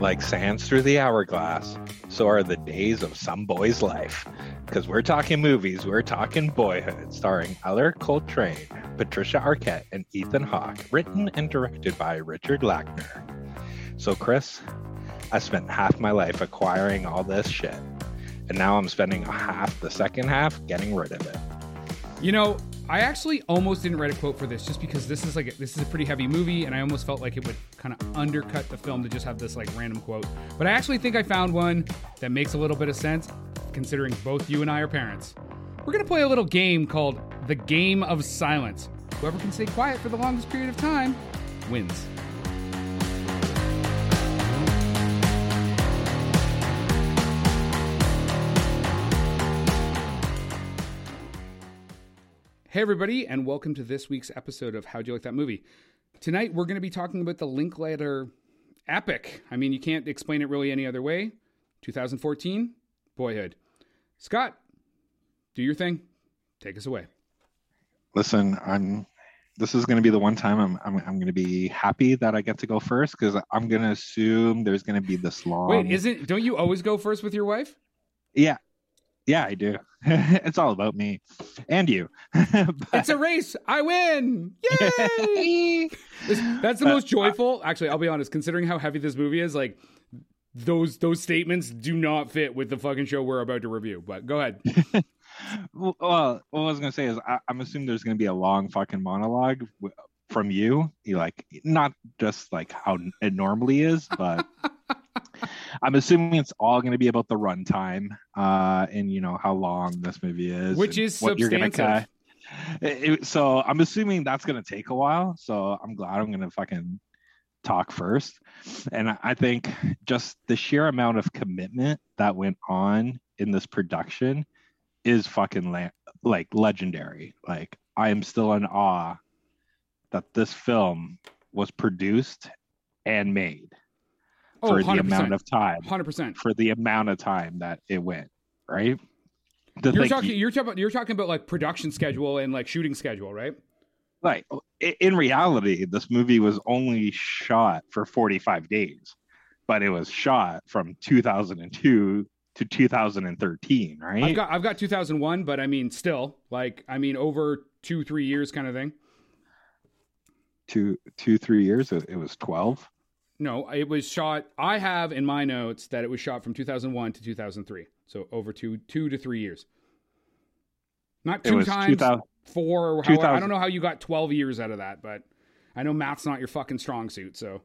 Like sands through the hourglass, so are the days of some boy's life. Because we're talking movies, we're talking Boyhood, starring Ellar Coltrane, Patricia Arquette, and Ethan Hawke, written and directed by Richard Linklater. So, Chris, I spent half my life acquiring all this shit, and now I'm spending half the second half getting rid of it. You know, I actually almost didn't write a quote for this just because this is like a, this is a pretty heavy movie, and I almost felt like it would kind of undercut the film to just have this like random quote. But I actually think I found one that makes a little bit of sense, considering both you and I are parents. We're gonna play a little game called the Game of Silence. Whoever can stay quiet for the longest period of time wins. Hey, everybody, and welcome to this week's episode of How'd You Like That Movie? Tonight, we're going to be talking about the Linklater epic. I mean, you can't explain it really any other way. 2014, Boyhood. Scott, do your thing. Take us away. Listen, I'm. This is going to be the one time I'm. I'm, I'm going to be happy that I get to go first because I'm going to assume there's going to be this long. Wait, isn't? Don't you always go first with your wife? Yeah, yeah, I do. it's all about me and you. But- It's a race. I win. Yay! That's the most joyful. Actually, I'll be honest. Considering how heavy this movie is, like those those statements do not fit with the fucking show we're about to review. But go ahead. well, what I was gonna say is I, I'm assuming there's gonna be a long fucking monologue w- from you. You like not just like how it normally is, but I'm assuming it's all gonna be about the runtime, uh, and you know how long this movie is, Which is what you're gonna cut. It- it- so I'm assuming that's gonna take a while. So I'm glad I'm gonna fucking talk first. And I- I think just the sheer amount of commitment that went on in this production is fucking la- like legendary. Like I am still in awe that this film was produced and made Oh, for the 100%. amount of time Hundred percent. for the amount of time that it went, right? To You're talking. you- You're talking. About, you're talking about like production schedule and like shooting schedule, right? like oh, in reality, this movie was only shot for 45 days, but it was shot from 2002 to 2013, right? I've got I've got 2001, but I mean, still, like, I mean, over two three years kind of thing. two, two, three years. It, it was 12. No, it was shot. I have in my notes that it was shot from 2001 to 2003, so over two two to three years. Not two times 2000 four. Or how, I don't know how you got 12 years out of that, but I know math's not your fucking strong suit. So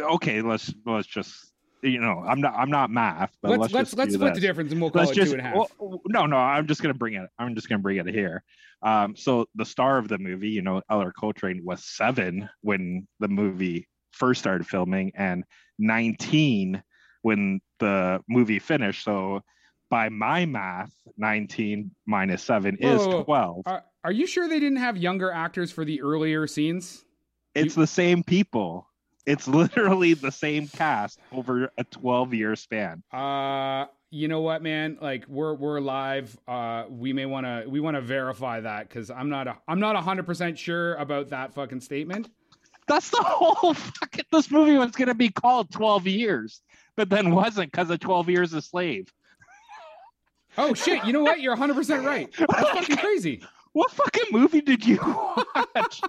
okay let's let's just you know i'm not i'm not math but let's let's let's just let's do split the difference and we'll call let's it just two and a half. well, no no i'm just gonna bring it i'm just gonna bring it here um so the star of the movie you know Ellar Coltrane was seven when the movie first started filming and 19 when the movie finished so by my math 19 minus 7 Whoa, is whoa, whoa. 12 are, are you sure they didn't have younger actors for the earlier scenes? it's the same people it's literally the same cast over a 12 year span Uh, you know what, man? Like we're we're live. Uh, we may want to we want to verify that because I'm not a I'm not hundred percent sure about that fucking statement. That's the whole fucking. This movie was gonna be called Twelve Years, but then wasn't because of Twelve Years a Slave. Oh shit! You know what? You're hundred percent right. That's fucking crazy. What fucking movie did you watch?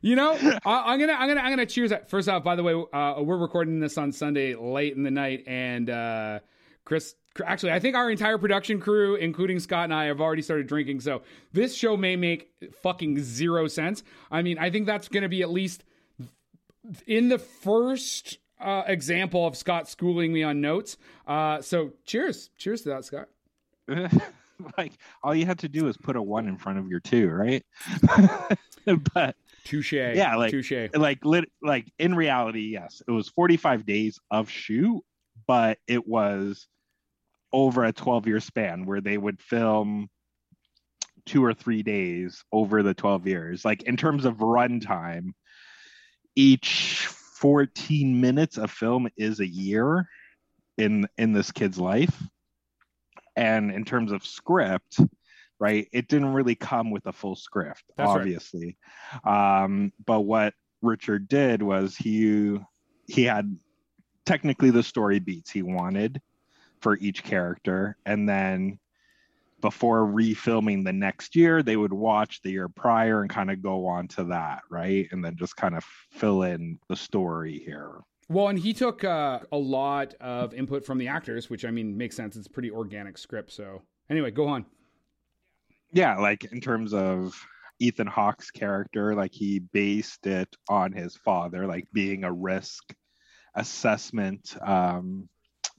You know, I, I'm gonna I'm gonna I'm gonna cheers. That. First off, by the way, uh, we're recording this on Sunday late in the night, and uh, Chris. Actually, I think our entire production crew, including Scott and I, have already started drinking. So this show may make fucking zero sense. I mean, I think that's going to be at least in the first uh, example of Scott schooling me on notes. Uh, so cheers, cheers to that, Scott. like all you had to do is put a one in front of your two, right? but Touche. Yeah, like- touche. like lit, like in reality, yes, it was 45 days of shoot, but it was over a 12 year span where they would film two or three days over the 12 years. Like in terms of runtime, each 14 minutes of film is a year in in this kid's life. And in terms of script, right, it didn't really come with a full script, That's right. obviously. Um, but what Richard did was he he had technically the story beats he wanted for each character. And then before refilming the next year they would watch the year prior and kind of go on to that right? And then just kind of fill in the story here. Well and he took uh, a lot of input from the actors which i mean makes sense. It's a pretty organic script so anyway go on. Yeah like in terms of ethan hawke's character like he based it on his father like being a risk assessment um,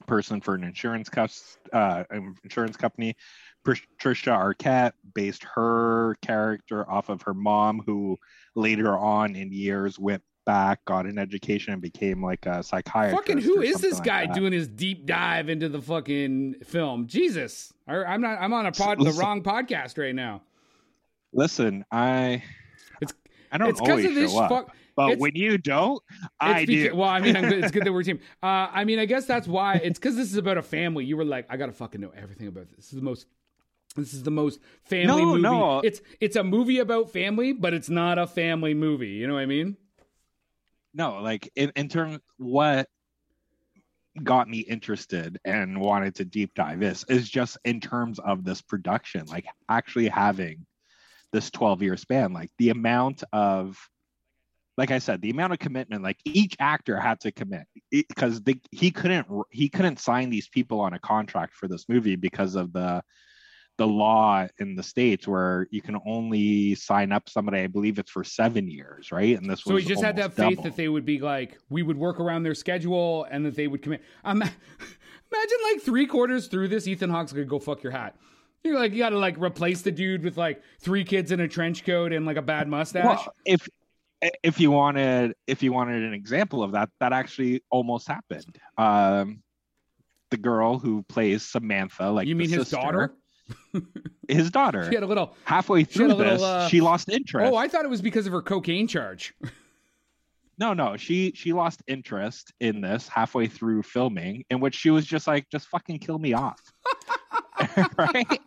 person for an insurance co- uh, insurance company. Patricia Arquette based her character off of her mom, who later on in years went back, got an education, and became like a psychiatrist. Fucking who is this guy like doing his deep dive into the fucking film? Jesus, I'm not. I'm on a pod, the wrong podcast right now. Listen, I. I don't it's always of this show up. Fuck, but it's, when you don't, I do. Well, I mean, it's good that we're a team. Uh, I mean, I guess that's why it's because this is about a family. You were like, I gotta fucking know everything about this. This is the most. This is the most family no, movie. No. It's it's a movie about family, but it's not a family movie. You know what I mean? No, like in, in terms what got me interested and wanted to deep dive this is just in terms of this production, like actually having this 12 year span, like the amount of like I said, the amount of commitment, like each actor had to commit because he couldn't he couldn't sign these people on a contract for this movie because of the the law in the states where you can only sign up somebody. I believe it's for seven years, right? And this was so he just had that have double. faith that they would be like we would work around their schedule and that they would commit. Um, imagine like three quarters through this, Ethan Hawke's gonna go fuck your hat. You're like you got to like replace the dude with like three kids in a trench coat and like a bad mustache. Well, if if you wanted if you wanted an example of that that actually almost happened. Um the girl who plays samantha like you mean his sister, daughter? his daughter. She had a little halfway through little, this uh, she lost interest. Oh i thought it was because of her cocaine charge. No no she she lost interest in this halfway through filming in which she was just like just fucking kill me off right?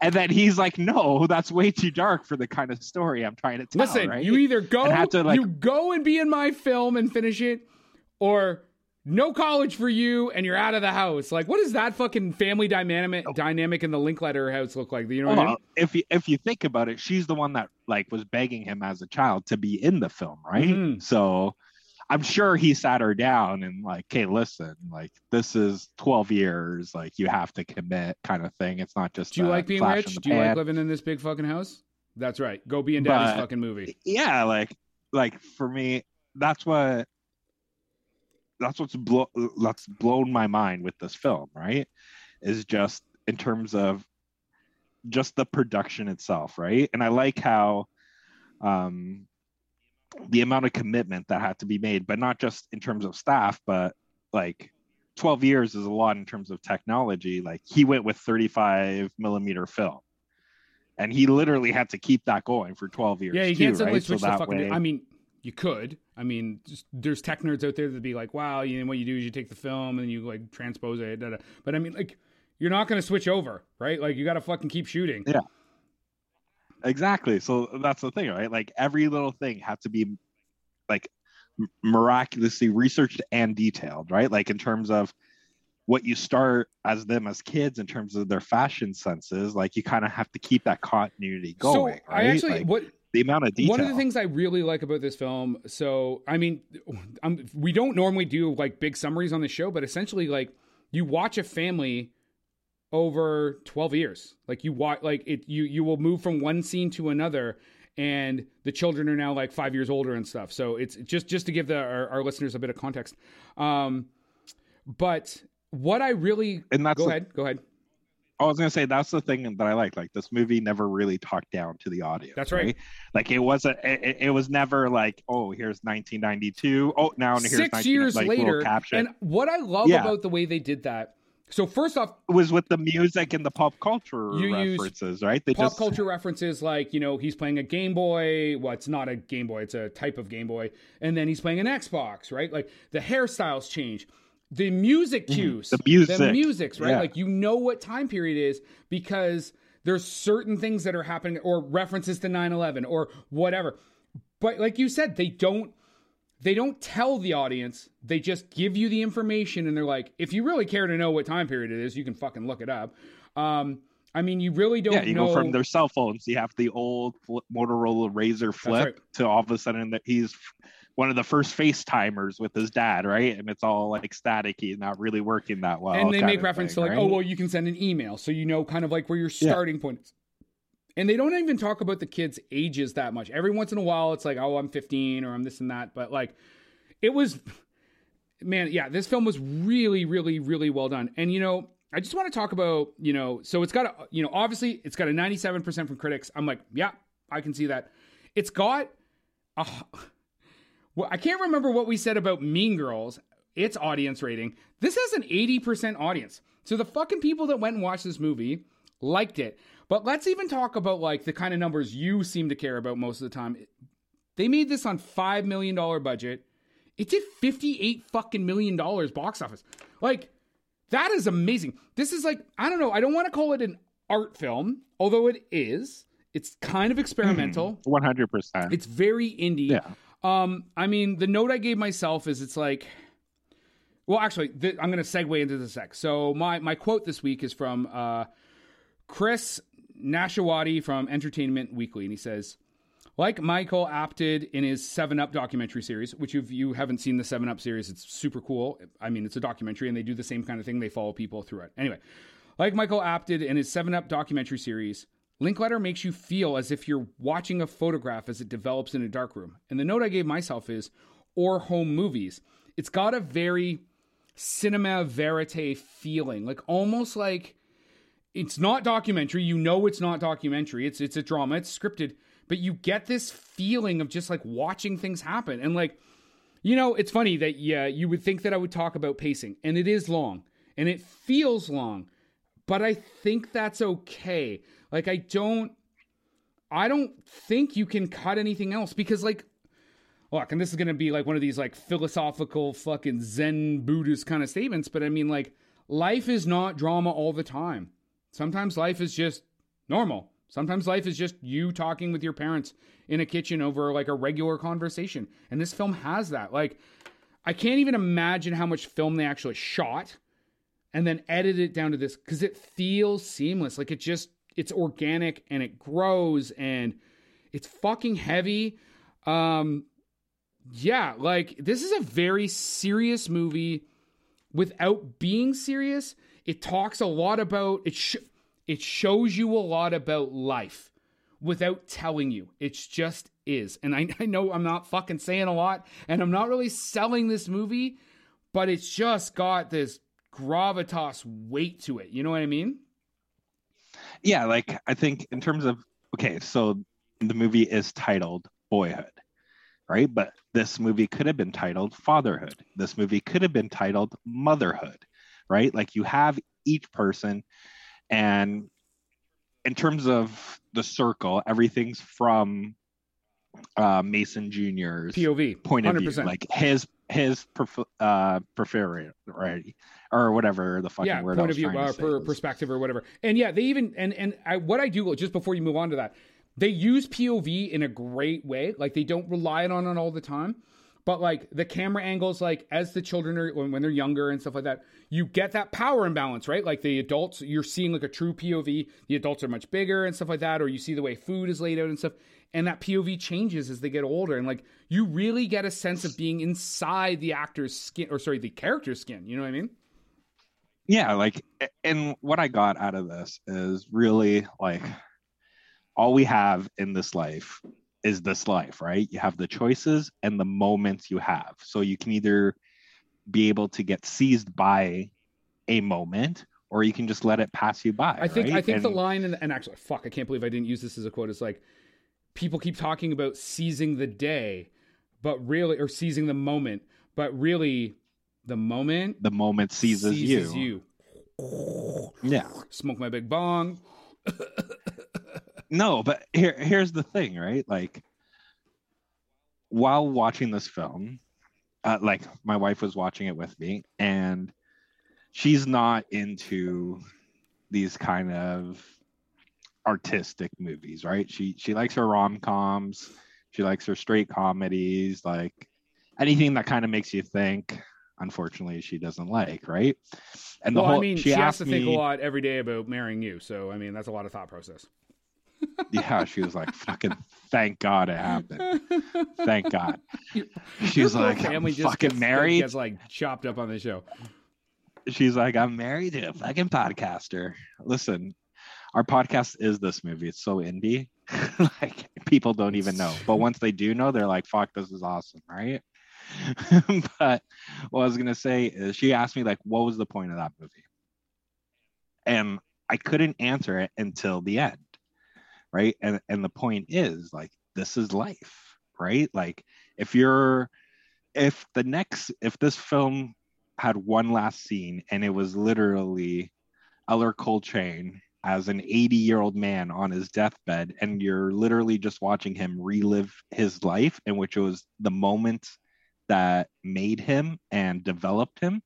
And then he's like, "No, that's way too dark for the kind of story I'm trying to tell." Listen, right? you either go, to, like, you go and be in my film and finish it, or no college for you and you're out of the house. Like, what does that fucking family dynamic dynamic in the Linklater house look like? You know, well, I mean? if you if you think about it, she's the one that like was begging him as a child to be in the film, right? Mm-hmm. So I'm sure he sat her down and like, okay, listen, like this is 12 years, like you have to commit, kind of thing. It's not just. Do you like being rich? Do you like living in this big fucking house? That's right. Go be in daddy's but, fucking movie. Yeah, like, like for me, that's what. That's what's blow, that's blown my mind with this film, right? Is just in terms of just the production itself, right? And I like how um the amount of commitment that had to be made, but not just in terms of staff, but like 12 years is a lot in terms of technology. Like he went with 35 millimeter film. And he literally had to keep that going for 12 years. Yeah, you too, can't suddenly right? switch so the fucking. Way... I mean, you could. I mean, just, there's tech nerds out there that be like, "Wow, you know what you do is you take the film and you like transpose it." Da, da. But I mean, like, you're not going to switch over, right? Like, you got to fucking keep shooting. Yeah. Exactly. So that's the thing, right? Like every little thing had to be like miraculously researched and detailed, right? Like in terms of what you start as them as kids in terms of their fashion senses, like you kind of have to keep that continuity going. So right? I actually like, what the amount of detail. One of the things I really like about this film, so I mean, I'm, we don't normally do like big summaries on the show, but essentially, like you watch a family over 12 years like you watch like it you you will move from one scene to another and the children are now like five years older and stuff so it's just just to give the our, our listeners a bit of context um but what i really and that's go the, ahead go ahead I was gonna say that's the thing that I like. Like this movie never really talked down to the audience. That's right. right? Like it wasn't. It, it, was never like, oh, here's 1992. Oh, now here's six years like, later. And what I love yeah. about the way they did that so first off, it was with the music and the pop culture references, right? They pop just... culture references like you know he's playing a Game Boy. Well, it's not a Game Boy; it's a type of Game Boy. And then he's playing an Xbox, right? Like the hairstyles change, the music mm-hmm. cues, the music, the music's right. Yeah. Like you know what time period is because there's certain things that are happening or references to 9/11 or whatever. But like you said, they don't they don't tell the audience. They just give you the information, and they're like, if you really care to know what time period it is, you can fucking look it up. Um, I mean, you really don't. Yeah, you know... go from their cell phones. You have the old Motorola Razr flip right. to all of a sudden that he's one of the first FaceTimers with his dad, right? And it's all like staticky, not really working that well. And they make reference thing, to like, oh, right? oh well, you can send an email, so you know kind of like where your starting yeah. point is. And they don't even talk about the kids' ages that much. Every once in a while, it's like, oh, I'm 15 or I'm this and that. But like, it was, man, yeah, this film was really, really, really well done. And you know, I just want to talk about, you know, so it's got a, you know, obviously it's got a 97% from critics. I'm like, yeah, I can see that. It's got a, well, I can't remember what we said about Mean Girls, its audience rating. This has an 80% audience. So the fucking people that went and watched this movie liked it. But let's even talk about like the kind of numbers you seem to care about most of the time. They made this on 5 million dollar budget. It did 58 fucking million dollars box office. Like that is amazing. This is like, I don't know, I don't want to call it an art film, although it is. It's kind of experimental. 100%. It's very indie. Yeah. Um, I mean, the note I gave myself is it's like, well, actually, th- I'm going to segue into the sec. So my my quote this week is from uh, Chris Nashawaty from Entertainment Weekly, and he says, like Michael Apted in his Seven Up documentary series, which if you haven't seen the Seven Up series, it's super cool. I mean, it's a documentary, and they do the same kind of thing. They follow people through it. Anyway, like Michael Apted in his Seven Up documentary series, Linklater makes you feel as if you're watching a photograph as it develops in a darkroom. And the note I gave myself is, or home movies. It's got a very cinema verite feeling, like almost like it's not documentary. You know, it's not documentary. It's it's a drama. It's scripted but you get this feeling of just like watching things happen. And like, you know, it's funny that yeah, you would think that I would talk about pacing, and it is long, and it feels long, but I think that's okay. Like I don't I don't think you can cut anything else because like look, and this is gonna be like one of these like philosophical fucking Zen Buddhist kind of statements, but I mean like life is not drama all the time. Sometimes life is just normal. Sometimes life is just you talking with your parents in a kitchen over like a regular conversation. And this film has that. Like, I can't even imagine how much film they actually shot and then edited it down to this because it feels seamless. Like, it just, it's organic and it grows and it's fucking heavy. Um, yeah, like, this is a very serious movie without being serious. It talks a lot about it. Sh- it shows you a lot about life without telling you. It's just is. And I, I know I'm not fucking saying a lot and I'm not really selling this movie, but it's just got this gravitas weight to it. You know what I mean? Yeah, like I think in terms of okay, so the movie is titled Boyhood, right? But this movie could have been titled Fatherhood. This movie could have been titled Motherhood, right? Like you have each person and in terms of the circle, everything's from uh, Mason Jr.'s POV point of 100%. view, like his his pref- uh, prefer right or whatever the fucking yeah, word point of view, uh, per, perspective or whatever. And yeah, they even and and I, what I do just before you move on to that, they use POV in a great way. Like they don't rely on it all the time but like the camera angles like as the children are when, when they're younger and stuff like that you get that power imbalance right? Like the adults you're seeing like a true pov the adults are much bigger and stuff like that or you see the way food is laid out and stuff. And that pov changes as they get older. And like you really get a sense of being inside the actor's skin or sorry the character's skin. You know what i mean? Yeah like and what i got out of this is really like all we have in this life is this life, right? You have the choices and the moments you have. So you can either be able to get seized by a moment or you can just let it pass you by. I think right? I think and, the line and, and actually fuck, I can't believe I didn't use this as a quote. It's like people keep talking about seizing the day, but really or seizing the moment, but really the moment the moment seizes, seizes you. you. Yeah. Smoke my big bong. no, but here here's the thing, right? Like while watching this film, uh, like my wife was watching it with me, and she's not into these kind of artistic movies, right? She she likes her rom coms, she likes her straight comedies, like anything that kind of makes you think unfortunately she doesn't like right and the well, whole i mean she, she has to me, think a lot every day about marrying you so i mean that's a lot of thought process yeah she was like fucking thank god it happened. Thank god. She's like family just fucking gets, married? gets like chopped up on the show. She's like i'm married to a fucking podcaster. Listen our podcast is this movie. It's so indie. Like people don't even know. But once they do know they're like fuck this is awesome right? But what I was gonna say is she asked me like, what was the point of that movie? And I couldn't answer it until the end. Right. And and the point is like this is life, right? Like if you're if the next if this film had one last scene and it was literally Ellar Coltrane as an 80 year old man on his deathbed and you're literally just watching him relive his life in which it was the moment that made him and developed him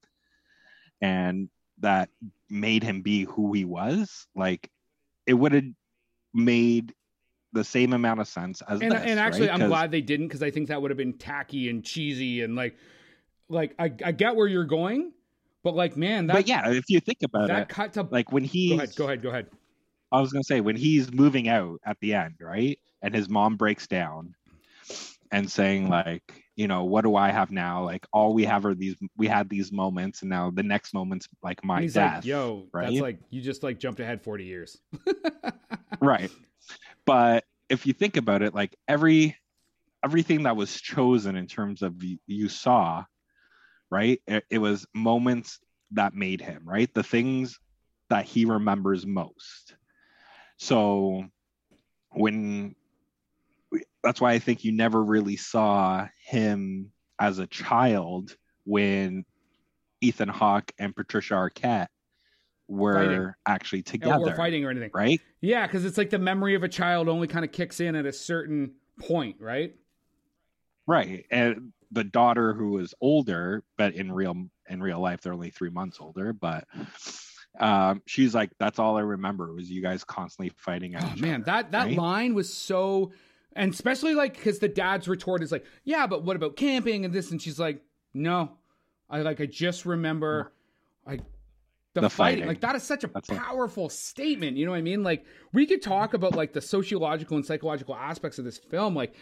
and that made him be who he was like it would have made the same amount of sense as and, this, and actually right? i'm glad they didn't because i think that would have been tacky and cheesy and like like I, I get where you're going but like man that but yeah if you think about that it cut to like when he go ahead go ahead go ahead i was gonna say when he's moving out at the end right and his mom breaks down and saying like you know what do i have now? Like all we have are these we had these moments and now the next moment's like my he's death like, yo right? that's like you just like jumped ahead 40 years. Right. But if you think about it like every everything that was chosen in terms of you, you saw right it, it was moments that made him right? The things that he remembers most. So when that's why I think you never really saw him as a child when Ethan Hawke and Patricia Arquette were fighting. actually together or fighting or anything right yeah because it's like the memory of a child only kind of kicks in at a certain point right right and the daughter who is older but in real in real life they're only three months older but um, she's like that's all i remember was you guys constantly fighting oh man other, that that right? line was so and especially like because the dad's retort is like, yeah, but what about camping and this? And she's like, no, I like I just remember like the, the fighting. fighting. Like that is such a That's powerful it. statement. You know what I mean? Like we could talk about like the sociological and psychological aspects of this film. Like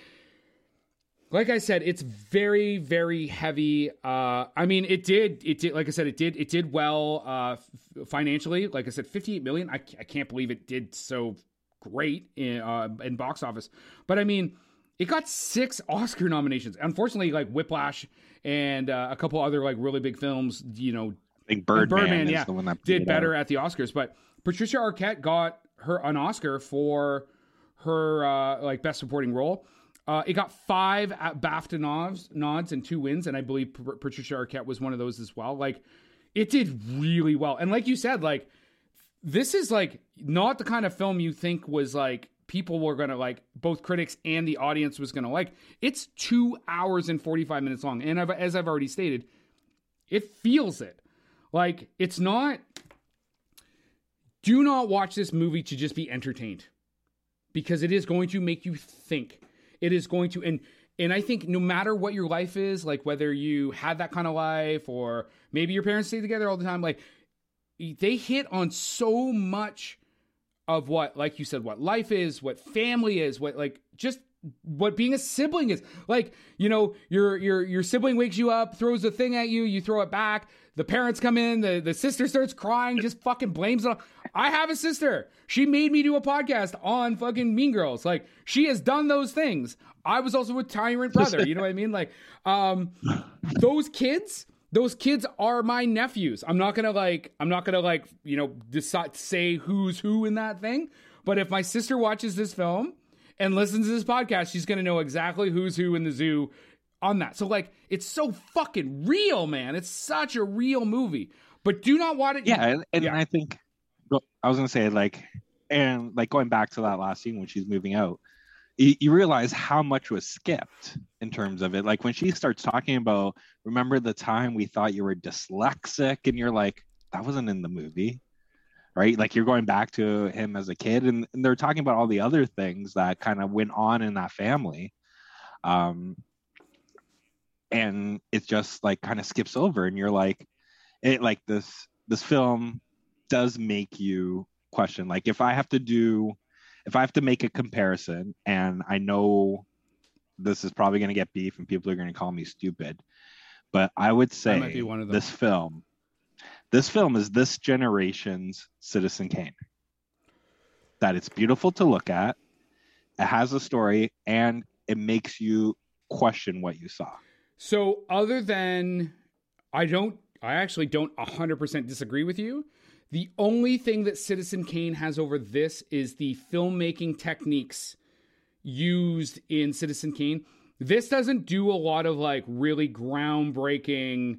like I said, it's very, very heavy. Uh, I mean, it did, it did, like I said, it did, it did well uh, f- financially. Like I said, 58 million. I, I can't believe it did so great in, uh, in box office. But I mean, it got six Oscar nominations. Unfortunately, like Whiplash and uh, a couple other like really big films, you know, I think Birdman, Birdman yeah, the one that did better out. at the Oscars. But Patricia Arquette got her an Oscar for her uh, like best supporting role. Uh, it got five BAFTA nods, nods and two wins, and I believe P- Patricia Arquette was one of those as well. Like, it did really well, and like you said, like this is like not the kind of film you think was like people were gonna like both critics and the audience was gonna like. It's two hours and 45 minutes long and I've, as i've already stated it feels it. Like it's not do not watch this movie to just be entertained because it is going to make you think. It is going to and and i think no matter what your life is like whether you had that kind of life or maybe your parents stay together all the time like they hit on so much of what like you said what life is what family is what like just what being a sibling is. Like you know your your your sibling wakes you up throws a thing at you you throw it back the parents come in the the sister starts crying just fucking blames it i have a sister. She made me do a podcast on fucking mean girls. Like she has done those things. I was also a tyrant brother you know what i mean? Like um those kids those kids are my nephews. I'm not gonna like I'm not gonna like you know decide say who's who in that thing. But if my sister watches this film and listens to this podcast, she's gonna know exactly who's who in the zoo on that. So like it's so fucking real, man. It's such a real movie. But do not watch it. Yeah, and, and yeah. I think I was gonna say like and like going back to that last scene when she's moving out you, you realize how much was skipped in terms of it. Like when she starts talking about, remember the time we thought you were dyslexic, and you're like, that wasn't in the movie, right? Like you're going back to him as a kid, and, and they're talking about all the other things that kind of went on in that family. Um, and it just like kind of skips over and you're like it like this this film does make you question like if i have to do if i have to make a comparison and i know this is probably going to get beef and people are going to call me stupid but i would say might be one of this film this film is this generation's citizen kane that it's beautiful to look at it has a story and it makes you question what you saw So, other than I don't, I actually don't 100% disagree with you. The only thing that Citizen Kane has over this is the filmmaking techniques used in Citizen Kane. This doesn't do a lot of like really groundbreaking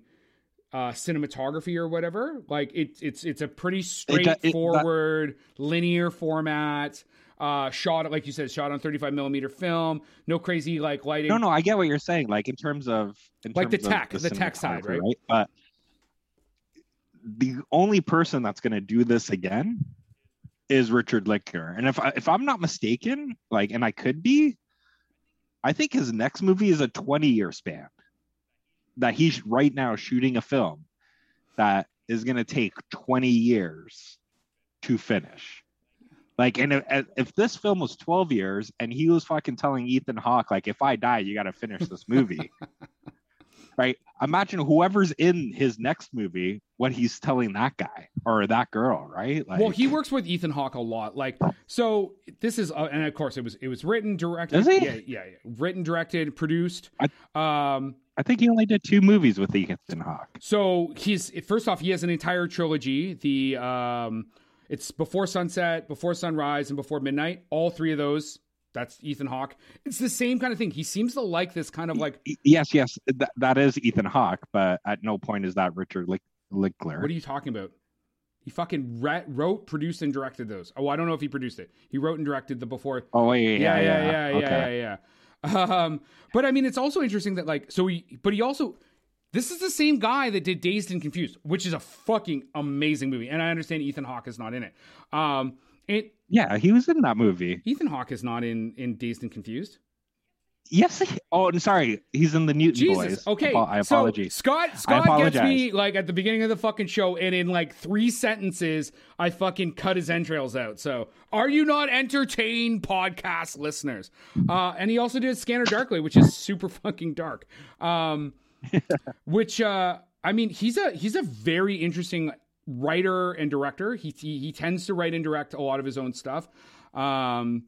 uh, cinematography or whatever. Like it's it's it's a pretty it- that- straightforward linear format. Uh, shot like you said, shot on 35 millimeter film. No crazy like lighting. No, no, I get what you're saying. Like in terms of in Like the terms of tech- the tech side, cinematography, right? But the only person that's going to do this again is Richard Licker, and if I, if I'm not mistaken, like, and I could be, I think his next movie is a 20 year span that he's right now shooting a film that is going to take 20 years to finish. Like, and if, if this film was 12 years and he was fucking telling Ethan Hawke, like, if I die, you got to finish this movie, right? Imagine whoever's in his next movie, what he's telling that guy or that girl, right? Like, well, he works with Ethan Hawke a lot. Like, so this is, uh, and of course, it was it was written, directed, yeah, yeah, yeah, written, directed, produced. um, I think he only did two movies with Ethan Hawke. so he's first off, he has an entire trilogy. The um, it's Before Sunset, Before Sunrise, and Before Midnight. All three of those. That's Ethan Hawke. It's the same kind of thing. He seems to like this kind of like. Yes, yes, that, that is Ethan Hawke, but at no point is that Richard Lick- Lickler. What are you talking about? He fucking re- wrote, produced, and directed those. Oh, I don't know if he produced it. He wrote and directed the Before oh, wait, yeah, yeah, yeah, yeah, yeah, okay. yeah, yeah. Um, but I mean, it's also interesting that like, so he, but he also, this is the same guy that did Dazed and Confused, which is a fucking amazing movie, and I understand Ethan Hawke is not in it. Um, it Yeah, he was in that movie. Ethan Hawke is not in in Dazed and Confused. Yes. He, oh, I'm sorry. He's in the Newton Jesus. Boys. Okay. I so apologize. Scott Scott gets me like at the beginning of the fucking show, and in like three sentences, I fucking cut his entrails out. So, are you not entertained, podcast listeners? Uh, and he also did Scanner Darkly, which is super fucking dark. Um, which uh, I mean, he's a he's a very interesting writer and director. He he, he tends to write and direct a lot of his own stuff. Um,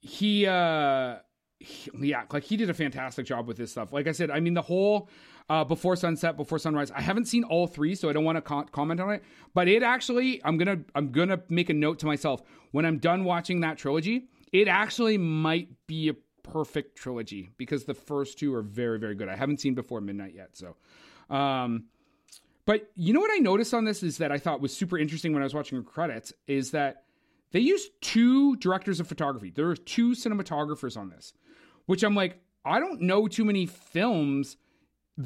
he uh he- yeah like he did a fantastic job with this stuff like i said i mean the whole uh before sunset before sunrise i haven't seen all three so i don't want to co- comment on it but it actually i'm gonna i'm gonna make a note to myself when i'm done watching that trilogy it actually might be a perfect trilogy because the first two are very very good i haven't seen before midnight yet so um but you know what i noticed on this is that i thought was super interesting when i was watching credits is that they used two directors of photography. There are two cinematographers on this, which I'm like, I don't know too many films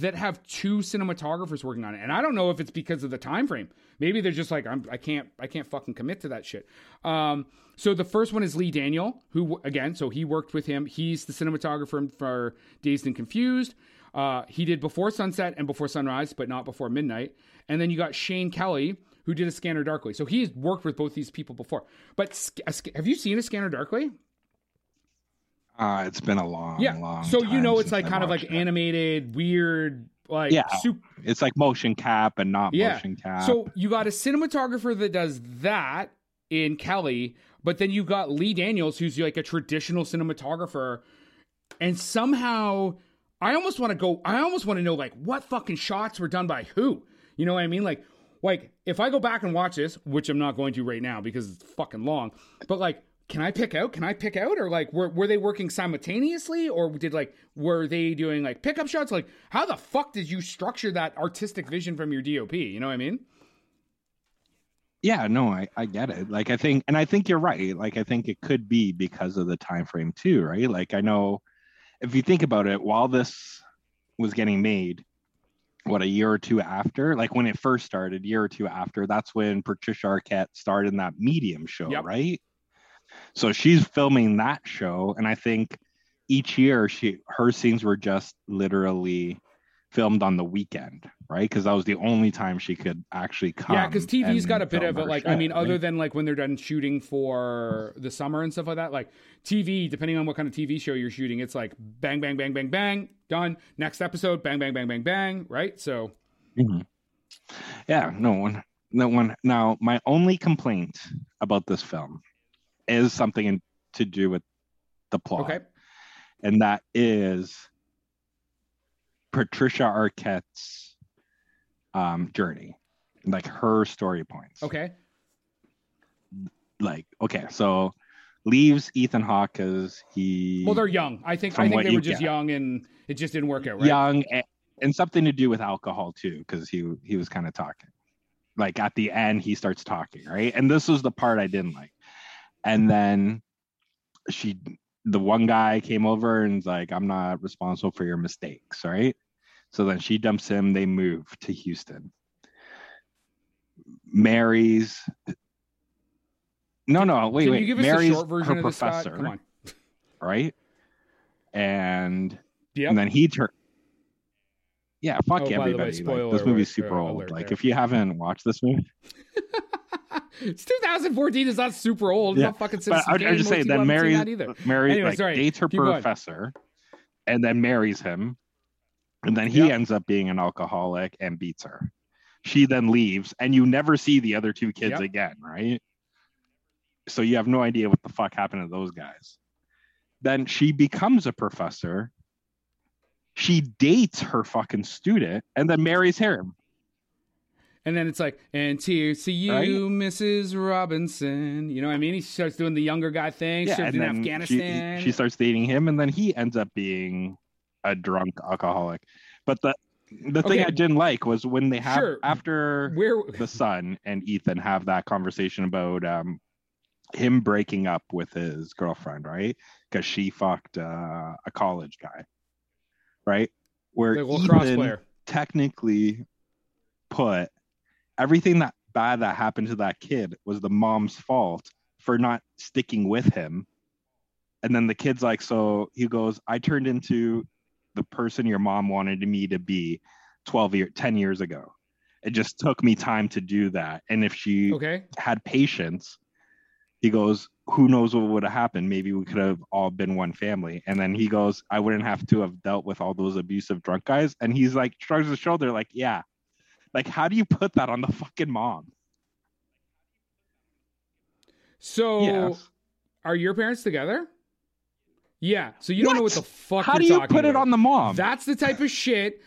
that have two cinematographers working on it, and I don't know if it's because of the time frame. Maybe they're just like, I'm, I can't, I can't fucking commit to that shit. Um, so the first one is Lee Daniel, who again, so he worked with him. He's the cinematographer for Dazed and Confused. Uh, he did Before Sunset and Before Sunrise, but not Before Midnight. And then you got Shane Kelly, who did A Scanner Darkly. So he's worked with both these people before. But Sc- Sc- have you seen A Scanner Darkly? Uh, it's been a long, Yeah. long. So you know it's like I kind of like it. animated, weird, like Yeah. super. It's like motion cap and not Yeah. motion cap. So you got a cinematographer that does that in Kelly, but then you've got Lee Daniels, who's like a traditional cinematographer, and somehow I almost want to go. I almost want to know like what fucking shots were done by who. You know what I mean? Like, like if I go back and watch this, which I'm not going to right now because it's fucking long, but like. Can I pick out? Can I pick out? Or like, were, were they working simultaneously? Or did like, were they doing like pickup shots? Like, how the fuck did you structure that artistic vision from your DOP? You know what I mean? yeah no I, I get it like i think and i think you're right like i think it could be because of the time frame too right like i know if you think about it while this was getting made what a year or two after like when it first started year or two after that's when patricia arquette starred in that medium show Yep. right so she's filming that show and i think each year she her scenes were just literally filmed on the weekend, right? Because that was the only time she could actually come. Yeah, because TV's got a bit of it. her Like, I mean, right? other than like when they're done shooting for the summer and stuff like that, like TV, depending on what kind of TV show you're shooting, it's like bang, bang, bang, bang, bang, done. Next episode, bang, bang, bang, bang, bang, right? So, Mhm. Yeah, no one, no one. Now, my only complaint about this film is something in, to do with the plot, okay. and that is Patricia Arquette's um, journey, like her story points. Okay. Like, okay, so leaves Ethan Hawke because he Well, they're young. I think, I think they were just get. young and it just didn't work out, right? young and, and something to do with alcohol too because he he was kind of talking like at the end he starts talking right and this was the part i didn't like and then she the one guy came over and's like i'm not responsible for your mistakes right so then she dumps him they move to houston marries no no wait Can wait you give us marries a short version her professor Come on. right and Yep. and then he turned. Yeah, fuck Oh, the way, everybody. Like, this movie's super uh, old. Like, there. if you haven't watched this movie, it's 2014. It's not super old. It's Yeah, not fucking but I, I just say people then haven't seen marries, that marries, Anyway, like sorry, dates her keep going. professor, and then marries him, and then he Yep. ends up being an alcoholic and beats her. She then leaves, and you never see the other two kids Yep. again, right? So you have no idea what the fuck happened to those guys. Then she becomes a professor. She dates her fucking student and then marries him. And then it's like, and tears to you, Right? Mrs. Robinson. You know what I mean? He starts doing the younger guy thing. Yeah, and in then Afghanistan. She, she starts dating him, and then he ends up being a drunk alcoholic. But the the thing Okay. I didn't like was when they have Sure. after Where? the son and Ethan have that conversation about um him breaking up with his girlfriend, right? Because she fucked uh, a college guy, right? Where Ethan technically put everything that bad that happened to that kid was the mom's fault for not sticking with him. And then the kid's like, so he goes, I turned into the person your mom wanted me to be 12 year 10 years ago. It just took me time to do that. And if she Okay. had patience, he goes, Who knows what would have happened? Maybe we could have all been one family. And then he goes, I wouldn't have to have dealt with all those abusive drunk guys. And he's like, shrugs his shoulder, like, Yeah. Like, how do you put that on the fucking mom? So, yes. are your parents together? Yeah. So you don't know what What? the fuck How you're do you put it about. on the mom? That's the type of shit.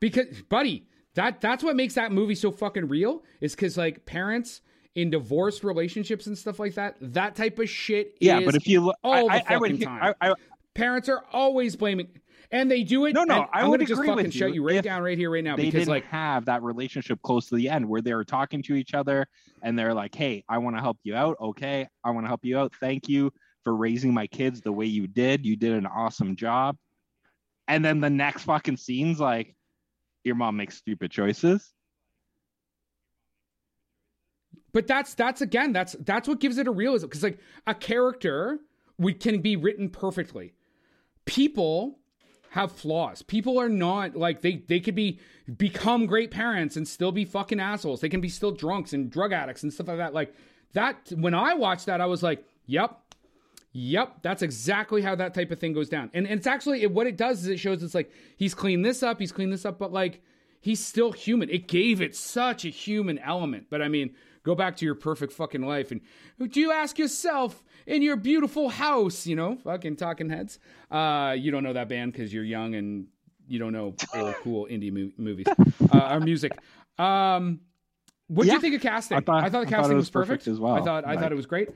Because, buddy, that that's what makes that movie so fucking real. Is because like parents in divorced relationships and stuff like that. That type of shit. yeah, but if you look, all I, the I, I would, fucking I, time. I, parents are always blaming, and they do it. No, no, I I'm would gonna just fucking shut you you right down right here, right now, they because didn't like have that relationship close to the end where they were talking to each other and they're like, Hey, I want to help you out. Okay, I want to help you out. Thank you for raising my kids the way you did. You did an awesome job. And then the next fucking scene's like, Your mom makes stupid choices. But that's that's again that's that's what gives it a realism because like a character we can be written perfectly. People have flaws. People are not like they they could be become great parents and still be fucking assholes. They can be still drunks and drug addicts and stuff like that. Like that when I watched that I was like, "Yep. Yep, that's exactly how that type of thing goes down." And, and it's actually it, what it does is it shows it's like he's cleaned this up, he's cleaned this up, but like he's still human. It gave it such a human element. But I mean, go back to your perfect fucking life and do you ask yourself in your beautiful house, you know, fucking talking heads. Uh, you don't know that band because you're young and you don't know old cool indie mo- movies uh, or music. Um, what do Yeah. you think of casting? I thought- the I thought casting it was, was perfect perfect as well. I thought I Like- thought it was great.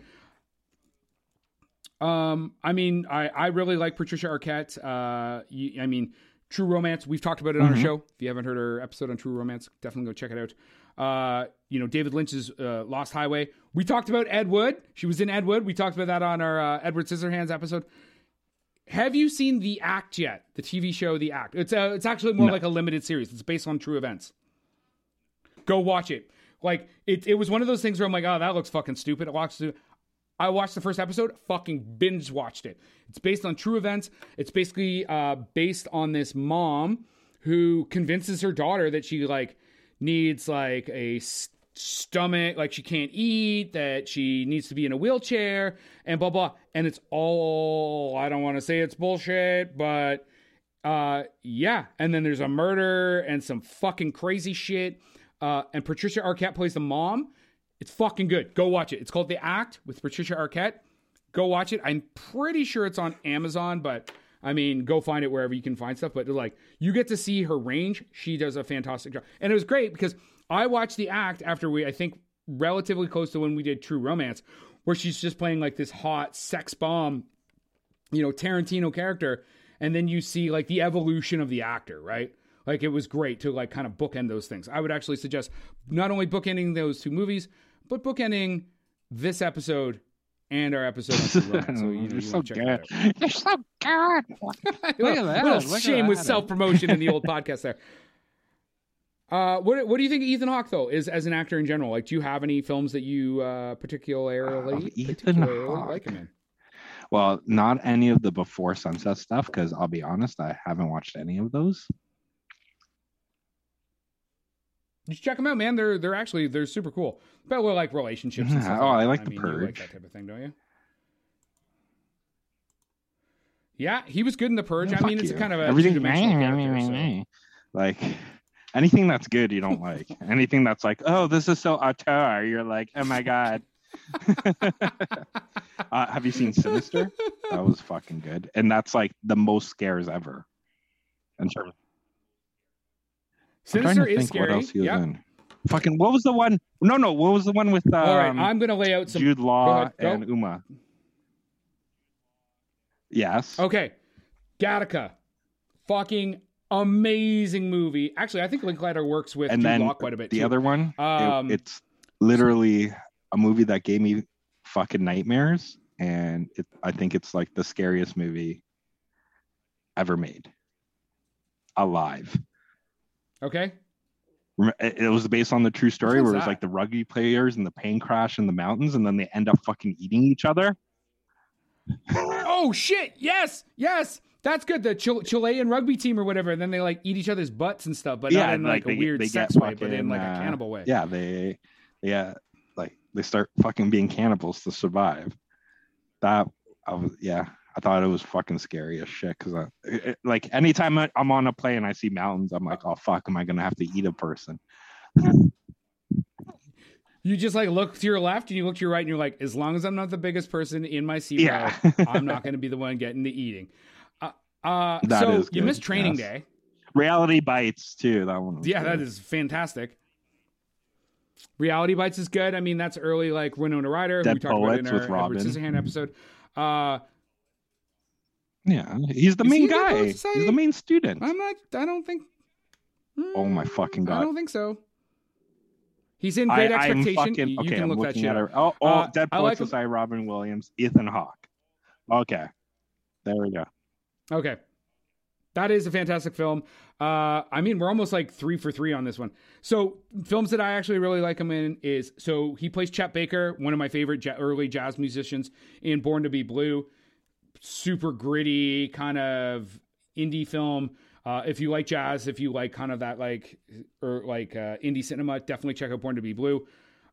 Um, I mean, I, I really like Patricia Arquette. Uh, you, I mean, True Romance. We've talked about it on our Mhm. show. If you haven't heard our episode on True Romance, definitely go check it out. Uh, you know, David Lynch's uh, Lost Highway. We talked about Ed Wood. She was in Ed Wood. We talked about that on our uh, Edward Scissorhands episode. Have you seen The Act yet? The TV show The Act. It's a, it's actually more No. like a limited series. It's based on true events. Go watch it. Like it, it was one of those things where I'm like, oh, that looks fucking stupid. It walks through. I watched the first episode, fucking binge watched it. It's based on true events. It's basically uh, based on this mom who convinces her daughter that she like needs like a stomach, like she can't eat, that she needs to be in a wheelchair, and blah blah. And it's all I don't want to say it's bullshit, but uh, yeah. And then there's a murder and some fucking crazy shit. Uh, and Patricia Arquette plays the mom. It's fucking good. Go watch it. It's called The Act with Patricia Arquette. Go watch it. I'm pretty sure it's on Amazon, but I mean, go find it wherever you can find stuff. But like, you get to see her range. She does a fantastic job, and it was great because I watched the act after we, I think, relatively close to when we did True Romance, where she's just playing like this hot sex bomb, you know, Tarantino character, and then you see like the evolution of the actor, right? Like it was great to like kind of bookend those things. I would actually suggest not only bookending those two movies, but bookending this episode and our episode on True So you, You're so check good. that out. You're so good. Look at that. Little Look at shameless self promotion in the old podcast there. Uh, what what do you think of Ethan Hawke though? Is as an actor in general? Like, do you have any films that you uh, particularly Oh, Ethan particularly Hawke. like him in? Well, not any of the Before Sunset stuff, because I'll be honest, I haven't watched any of those. You should check them out, man. They're they're actually they're super cool. But we're like relationships. And Yeah, stuff oh, like I that. like The mean, you like Purge. that type of thing, don't you? Yeah, he was good in the Purge. Yeah, I mean, it's you. kind of a everything. two-dimensional character. so- Like anything that's good, you don't like. anything that's like, oh, this is so auteur, you're like, oh my god. uh, have you seen Sinister? That was fucking good, and that's like the most scares ever. In terms, I'm trying Sinister to is think scary. what else he was Yep. in. Fucking, what was the one? No, no, what was the one with um, All right, I'm gonna lay out some. Jude Law ahead, go. and Uma? Yes. Okay, Gattaca, fucking amazing movie. Actually, I think Linklater works with and Jude then Law quite a bit. the too. other one, it- Um, it's literally a movie that gave me fucking nightmares, and it, I think it's like the scariest movie ever made. Alive. Okay. It was based on the true story where it was that? like the rugby players and the plane crash in the mountains, and then they end up fucking eating each other. Oh shit! Yes, yes, that's good. The Chil- Chilean rugby team or whatever, and then they like eat each other's butts and stuff, but not in like, they a get- weird they sex get way, but in like a uh, cannibal way. Yeah, they, yeah, like they start fucking being cannibals to survive. That I was, yeah, I thought it was fucking scary as shit. Cause I, it- like, anytime I'm on a plane, and I see mountains. I'm like, oh fuck, am I gonna have to eat a person? You just like look to your left and you look to your right, and you're like, as long as I'm not the biggest person in my seat, Yeah, I'm not going to be the one getting the eating. Uh, uh, That so you missed Training yes. Day. Reality bites too. That one. Was Yeah, that good. is fantastic. Reality Bites is good. I mean, that's early like Winona Ryder, Dead we talked about in Poets our with Edward Robin. Scissorhand episode. Uh, Yeah, he's the Is main in Dead guy. He's Society? the main student. I'm not. I don't think. Oh my fucking god. I God. don't think so. He's in Great I, Expectation. fucking, you, okay, can I'm look that looking shit at up. her. Oh, oh Uh, Dead I Poets like Society, Robin Williams, Ethan Hawke. Okay, there we go. Okay. That is a fantastic film. Uh, I mean, we're almost like three for three on this one. So, films that I actually really like him in is so he plays Chet Baker, one of my favorite ja- early jazz musicians in Born to Be Blue. Super gritty, kind of indie film. Uh, if you like jazz, if you like kind of that like or like uh, indie cinema, definitely check out Born to Be Blue.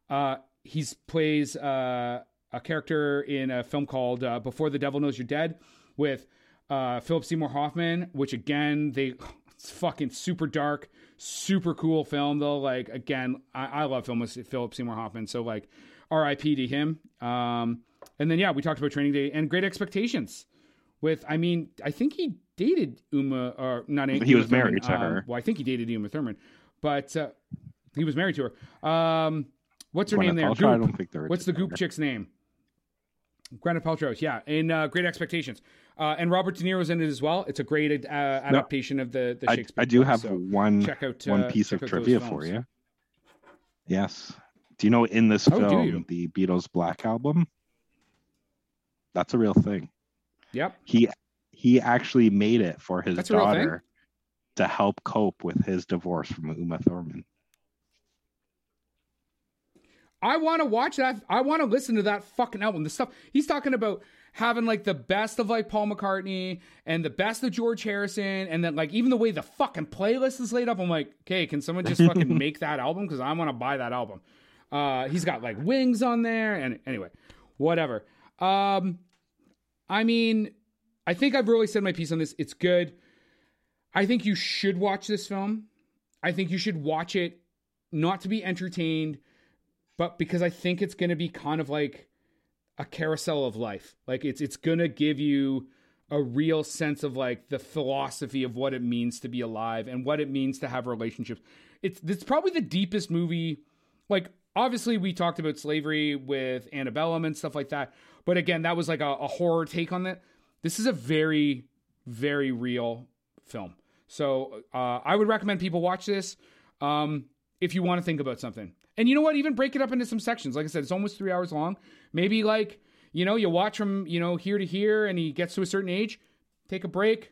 Uh, he plays uh, a character in a film called uh, Before the Devil Knows You're Dead with uh, Philip Seymour Hoffman, which again they it's fucking super dark, super cool film though. Like again, I, I love film with Philip Seymour Hoffman, so like R.I.P. to him. Um, and then yeah, we talked about Training Day and Great Expectations. With I mean, I think he dated Uma or not. He Uma was married to Um, her. well, I think he dated Uma Thurman, but uh, he was married to her. Um, what's her Gwyneth name there? Paltrow, I don't think they're What's the Goop together. chick's name? Gwyneth Paltrow, yeah, in uh, Great Expectations, uh, and Robert De Niro's in it as well. It's a great uh, adaptation of the the Shakespeare. I do play, have so one check out one uh, piece of trivia for you. Yes. Do you know in this Oh, film the Beatles Black Album? That's a real thing. Yep. He he actually made it for his That's a real thing? daughter to help cope with his divorce from Uma Thurman. I want to watch that. I want to listen to that fucking album. The stuff he's talking about having like the best of like Paul McCartney and the best of George Harrison, and then like even the way the fucking playlist is laid up. I'm like, okay, can someone just fucking make that album? Because I want to buy that album. Uh, he's got like wings on there, and anyway, whatever. Um, I mean, I think I've really said my piece on this. It's good. I think you should watch this film. I think you should watch it not to be entertained, but because I think it's going to be kind of like a carousel of life. Like it's it's going to give you a real sense of like the philosophy of what it means to be alive and what it means to have relationships. It's it's probably the deepest movie. Like obviously we talked about slavery with Antebellum and stuff like that, but again that was like a, a horror take on that. This is a very very real film. So uh, I would recommend people watch this um, if you want to think about something. And you know what? Even break it up into some sections. Like I said, it's almost three hours long. Maybe like you know you watch from you know here to here, and he gets to a certain age. Take a break,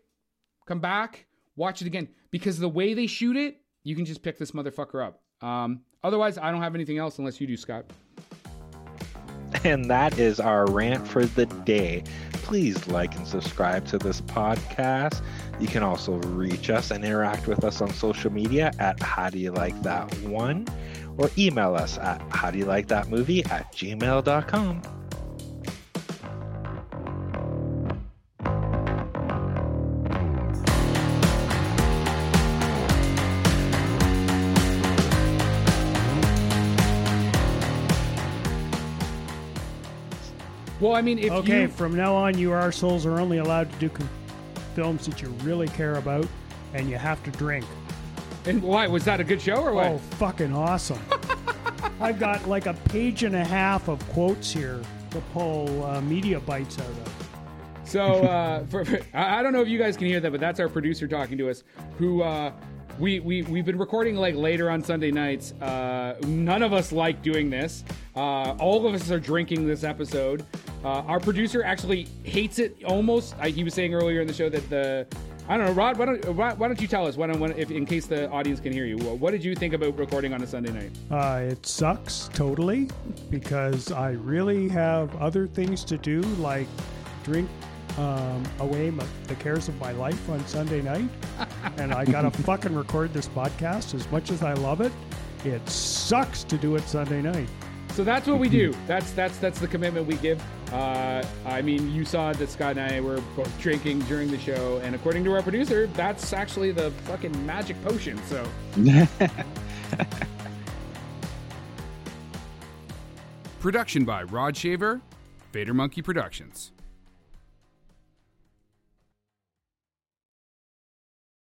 come back, watch it again. Because the way they shoot it, you can just pick this motherfucker up. Um, otherwise, I don't have anything else unless you do, Scott. And that is our rant for the day. Please like and subscribe to this podcast. You can also reach us and interact with us on social media at How Do You Like That One or email us at How Do You Like That Movie at gmail.com. Well, I mean, if okay, you from now on, you arseholes are only allowed to do com- films that you really care about, and you have to drink. and why was that a good show or what? Oh, fucking awesome! I've got like a page and a half of quotes here to pull uh, media bites out of. So uh, for, for, I I don't know if you guys can hear that, but that's our producer talking to us. Who uh, we we we've been recording like later on Sunday nights. Uh, none of us like doing this. Uh, all of us are drinking this episode. Uh, our producer actually hates it almost. I, he was saying earlier in the show that the I don't know, Rod. Why don't why, why don't you tell us? Why don't, if in case the audience can hear you, what did you think about recording on a Sunday night? Uh, it sucks totally because I really have other things to do, like drink um, away my, the cares of my life on Sunday night, and I gotta fucking record this podcast. As much as I love it, it sucks to do it Sunday night. So that's what we do. That's that's that's the commitment we give. Uh, I mean, you saw that Scott and I were both drinking during the show, and according to our producer, that's actually the fucking magic potion. So Production by Rod Shaver, Vader Monkey Productions.